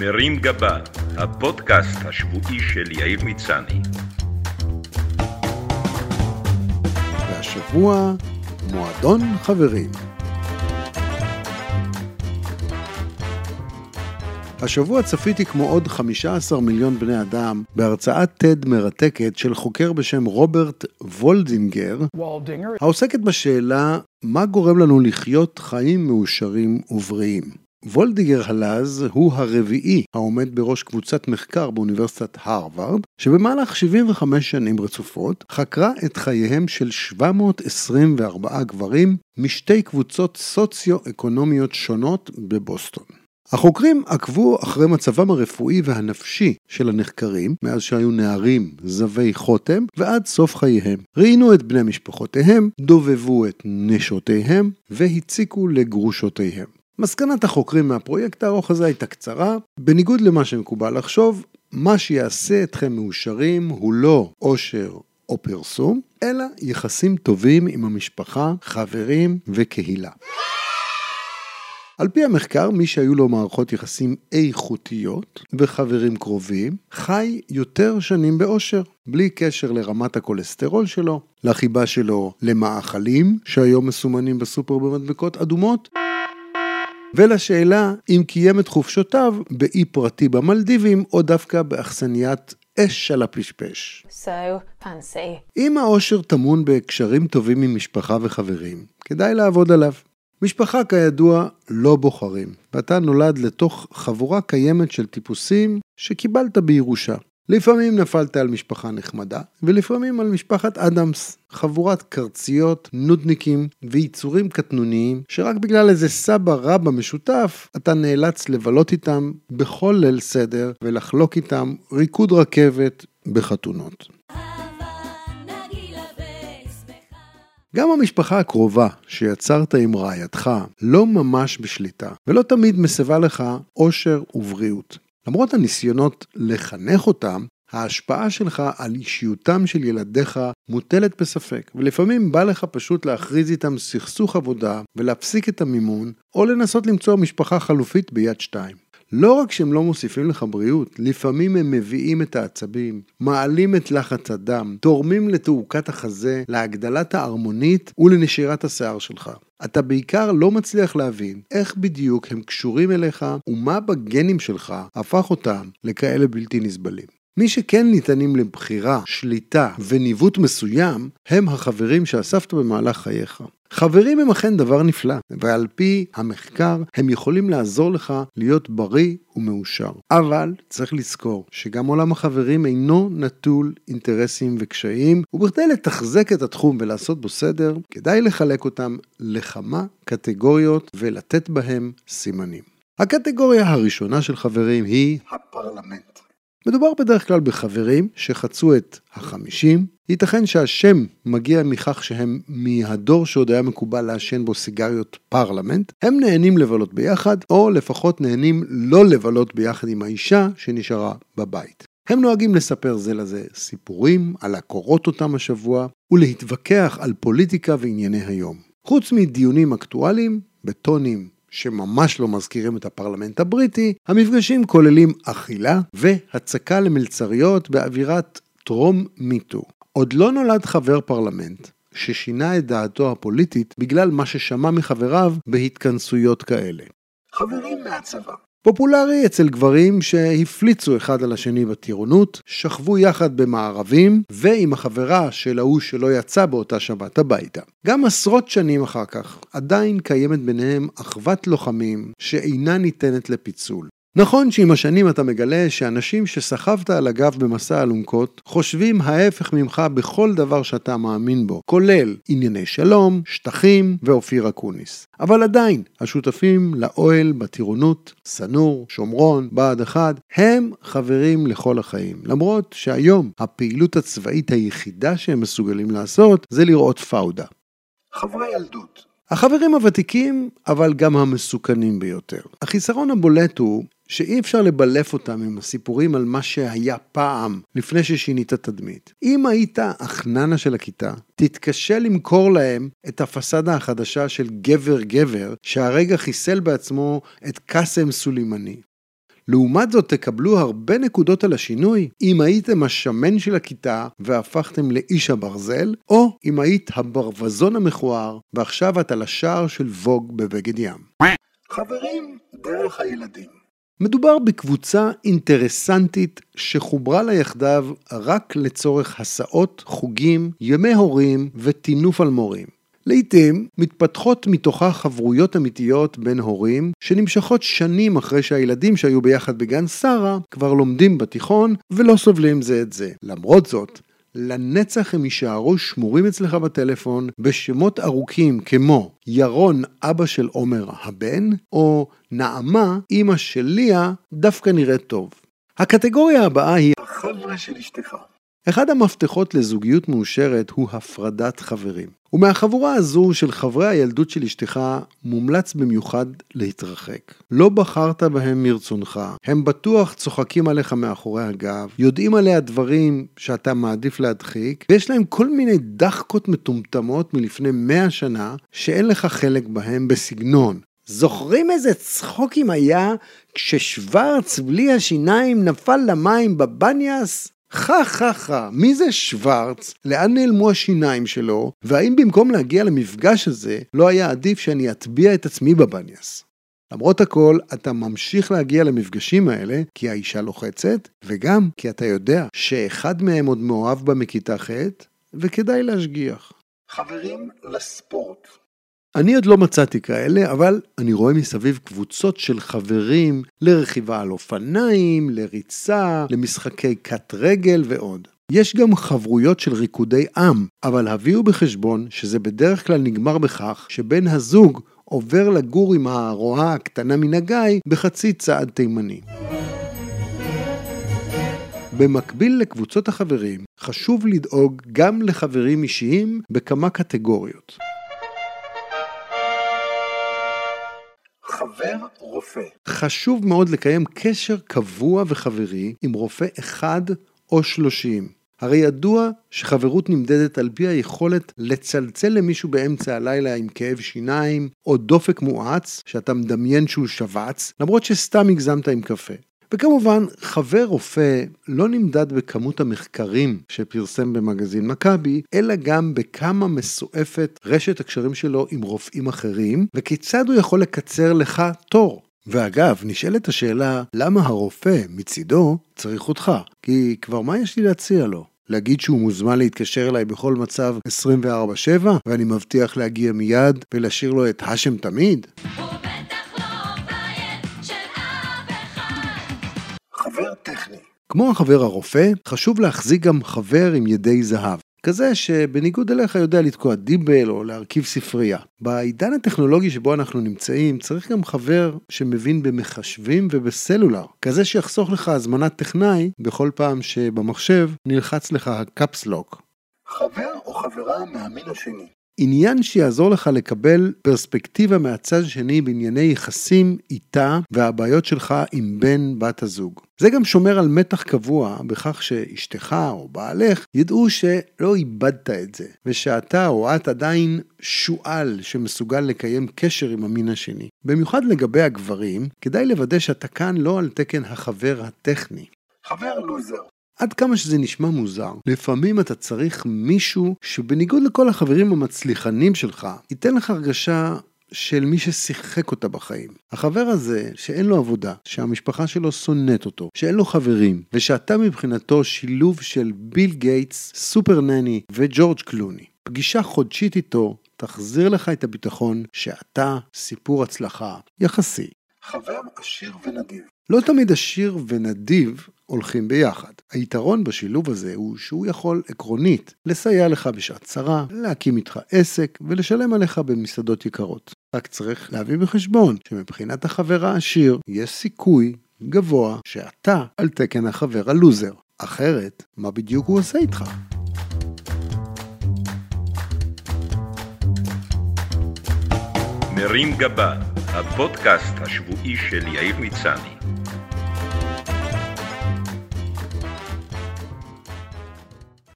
מרים גבה, הפודקאסט השבועי של יאיר מצני. והשבוע, מועדון חברים. השבוע צפיתי כמו עוד 15 מיליון בני אדם בהרצאת TED מרתקת של חוקר בשם רוברט וולדינגר, העוסקת בשאלה מה גורם לנו לחיות חיים מאושרים ובריאים. וולדיגר הלז הוא הרביעי העומד בראש קבוצת מחקר באוניברסיטת הרווארד, שבמהלך 75 שנים רצופות חקרה את חייהם של 724 גברים משתי קבוצות סוציו-אקונומיות שונות בבוסטון. החוקרים עקבו אחרי מצבם הרפואי והנפשי של הנחקרים מאז שהיו נערים זבי חותם ועד סוף חייהם. ראיינו את בני משפחותיהם, דובבו את נשותיהם והציקו לגרושותיהם. מסקנת החוקרים מהפרויקט הארוך הזה הייתה קצרה, בניגוד למה שמקובל לחשוב, מה שיעשה אתכם מאושרים הוא לא עושר או פרסום, אלא יחסים טובים עם המשפחה, חברים וקהילה. על פי המחקר, מי שהיו לו מערכות יחסים איכותיות וחברים קרובים, חי יותר שנים באושר, בלי קשר לרמת הכולסטרול שלו, לחיבה שלו למאכלים, שהיום מסומנים בסופר במדבקות אדומות, ולשאלה אם קיים את חופשותיו באי פרטי במלדיבים או דווקא באכסניית אש על הפשפש. So fancy. אם האושר טמון בקשרים טובים עם משפחה וחברים, כדאי לעבוד עליו. משפחה כידוע לא בוחרים, ואתה נולד לתוך חבורה קיימת של טיפוסים שקיבלת בירושה. לפעמים נפלת על משפחה נחמדה, ולפעמים על משפחת אדמס, חבורת קרציות, נודניקים ויצורים קטנוניים, שרק בגלל איזה סבא רבא משותף, אתה נאלץ לבלות איתם בכל ליל סדר ולחלוק איתם ריקוד רכבת בחתונות. גם המשפחה הקרובה שיצרת עם רעייתך לא ממש בשליטה, ולא תמיד מסבה לך אושר ובריאות. למרות הניסיונות לחנך אותם, ההשפעה שלך על אישיותם של ילדיך מוטלת בספק, ולפעמים בא לך פשוט להכריז איתם סכסוך עבודה ולהפסיק את המימון, או לנסות למצוא משפחה חלופית ביד שתיים. לא רק שהם לא מוסיפים לך בריאות, לפעמים הם מביאים את העצבים, מעלים את לחץ הדם, תורמים לתעוקת החזה, להגדלת הערמונית ולנשירת השיער שלך. אתה בעיקר לא מצליח להבין איך בדיוק הם קשורים אליך ומה בגנים שלך הפך אותם לכאלה בלתי נסבלים. מי שכן ניתנים לבחירה, שליטה וניווט מסוים, הם החברים שאספת במהלך חייך. חברים הם אכן דבר נפלא, ועל פי המחקר הם יכולים לעזור לך להיות בריא ומאושר. אבל צריך לזכור שגם עולם החברים אינו נטול אינטרסים וקשיים, ובכדי לתחזק את התחום ולעשות בו סדר, כדאי לחלק אותם לכמה קטגוריות ולתת בהם סימנים. הקטגוריה הראשונה של חברים היא הפרלמנט. מדובר בדרך כלל בחברים שחצו את החמישים, ייתכן שהשם מגיע מכך שהם מהדור שעוד היה מקובל לעשן בו סיגריות פרלמנט, הם נהנים לבלות ביחד, או לפחות נהנים לא לבלות ביחד עם האישה שנשארה בבית. הם נוהגים לספר זה לזה סיפורים על הקורות אותם השבוע, ולהתווכח על פוליטיקה וענייני היום. חוץ מדיונים אקטואליים, בטונים שממש לא מזכירים את הפרלמנט הבריטי, המפגשים כוללים אכילה והצקה למלצריות באווירת טרום MeToo. עוד לא נולד חבר פרלמנט ששינה את דעתו הפוליטית בגלל מה ששמע מחבריו בהתכנסויות כאלה. חברים מהצבא פופולרי אצל גברים שהפליצו אחד על השני בטירונות, שכבו יחד במארבים, ועם החברה של ההוא שלא יצא באותה שבת הביתה. גם עשרות שנים אחר כך, עדיין קיימת ביניהם אחוות לוחמים שאינה ניתנת לפיצול. נכון שעם השנים אתה מגלה שאנשים שסחבת על הגב במסע אלונקות חושבים ההפך ממך בכל דבר שאתה מאמין בו, כולל ענייני שלום, שטחים ואופיר אקוניס. אבל עדיין, השותפים לאוהל בטירונות, סנור, שומרון, בה"ד 1, הם חברים לכל החיים. למרות שהיום הפעילות הצבאית היחידה שהם מסוגלים לעשות זה לראות פאודה. חברי ילדות החברים הוותיקים, אבל גם המסוכנים ביותר. החיסרון הבולט הוא שאי אפשר לבלף אותם עם הסיפורים על מה שהיה פעם, לפני ששינית תדמית. אם היית החננה של הכיתה, תתקשה למכור להם את הפסאדה החדשה של גבר גבר, שהרגע חיסל בעצמו את קאסם סולימני. לעומת זאת תקבלו הרבה נקודות על השינוי אם הייתם השמן של הכיתה והפכתם לאיש הברזל, או אם היית הברווזון המכוער ועכשיו את על השער של ווג בבגד ים. חברים דרך הילדים. מדובר בקבוצה אינטרסנטית שחוברה לה יחדיו רק לצורך הסעות, חוגים, ימי הורים וטינוף על מורים. לעתים מתפתחות מתוכה חברויות אמיתיות בין הורים שנמשכות שנים אחרי שהילדים שהיו ביחד בגן שרה כבר לומדים בתיכון ולא סובלים זה את זה. למרות זאת, לנצח הם יישארו שמורים אצלך בטלפון בשמות ארוכים כמו ירון אבא של עומר הבן, או נעמה אמא של ליה דווקא נראית טוב. הקטגוריה הבאה היא החבר'ה של אשתך. אחד המפתחות לזוגיות מאושרת הוא הפרדת חברים. ומהחבורה הזו של חברי הילדות של אשתך מומלץ במיוחד להתרחק. לא בחרת בהם מרצונך, הם בטוח צוחקים עליך מאחורי הגב, יודעים עליה דברים שאתה מעדיף להדחיק, ויש להם כל מיני דחקות מטומטמות מלפני מאה שנה שאין לך חלק בהם בסגנון. זוכרים איזה צחוקים היה כששוורץ בלי השיניים נפל למים בבניאס? חה חה חה, מי זה שוורץ? לאן נעלמו השיניים שלו? והאם במקום להגיע למפגש הזה, לא היה עדיף שאני אטביע את עצמי בבניאס? למרות הכל, אתה ממשיך להגיע למפגשים האלה כי האישה לוחצת, וגם כי אתה יודע שאחד מהם עוד מאוהב בה מכיתה ח', וכדאי להשגיח. חברים לספורט. אני עוד לא מצאתי כאלה, אבל אני רואה מסביב קבוצות של חברים לרכיבה על אופניים, לריצה, למשחקי קט רגל ועוד. יש גם חברויות של ריקודי עם, אבל הביאו בחשבון שזה בדרך כלל נגמר בכך שבן הזוג עובר לגור עם הרועה הקטנה מן הגיא בחצי צעד תימני. במקביל לקבוצות החברים, חשוב לדאוג גם לחברים אישיים בכמה קטגוריות. חבר רופא. חשוב מאוד לקיים קשר קבוע וחברי עם רופא אחד או שלושים. הרי ידוע שחברות נמדדת על פי היכולת לצלצל למישהו באמצע הלילה עם כאב שיניים, או דופק מואץ, שאתה מדמיין שהוא שבץ, למרות שסתם הגזמת עם קפה. וכמובן, חבר רופא לא נמדד בכמות המחקרים שפרסם במגזין מכבי, אלא גם בכמה מסועפת רשת הקשרים שלו עם רופאים אחרים, וכיצד הוא יכול לקצר לך תור. ואגב, נשאלת השאלה, למה הרופא מצידו צריך אותך? כי כבר מה יש לי להציע לו? להגיד שהוא מוזמן להתקשר אליי בכל מצב 24/7 ואני מבטיח להגיע מיד ולהשאיר לו את האשם תמיד? חבר טכני. כמו החבר הרופא, חשוב להחזיק גם חבר עם ידי זהב. כזה שבניגוד אליך יודע לתקוע דיבל או להרכיב ספרייה. בעידן הטכנולוגי שבו אנחנו נמצאים, צריך גם חבר שמבין במחשבים ובסלולר. כזה שיחסוך לך הזמנת טכנאי בכל פעם שבמחשב נלחץ לך הקפסלוק. חבר או חברה מהמין השני. עניין שיעזור לך לקבל פרספקטיבה מהצד השני בענייני יחסים איתה והבעיות שלך עם בן בת הזוג. זה גם שומר על מתח קבוע בכך שאשתך או בעלך ידעו שלא איבדת את זה, ושאתה או את עדיין שועל שמסוגל לקיים קשר עם המין השני. במיוחד לגבי הגברים, כדאי לוודא שאתה כאן לא על תקן החבר הטכני. חבר לוזר. עד כמה שזה נשמע מוזר, לפעמים אתה צריך מישהו שבניגוד לכל החברים המצליחנים שלך, ייתן לך הרגשה של מי ששיחק אותה בחיים. החבר הזה, שאין לו עבודה, שהמשפחה שלו שונאת אותו, שאין לו חברים, ושאתה מבחינתו שילוב של ביל גייטס, סופר נני וג'ורג' קלוני. פגישה חודשית איתו תחזיר לך את הביטחון שאתה סיפור הצלחה יחסי. חבר עשיר ונדיב. לא תמיד עשיר ונדיב הולכים ביחד. היתרון בשילוב הזה הוא שהוא יכול עקרונית לסייע לך בשעת צרה, להקים איתך עסק ולשלם עליך במסעדות יקרות. רק צריך להביא בחשבון שמבחינת החבר העשיר יש סיכוי גבוה שאתה על תקן החבר הלוזר. אחרת, מה בדיוק הוא עושה איתך? מרים גבה, הפודקאסט השבועי של יאיר מצני.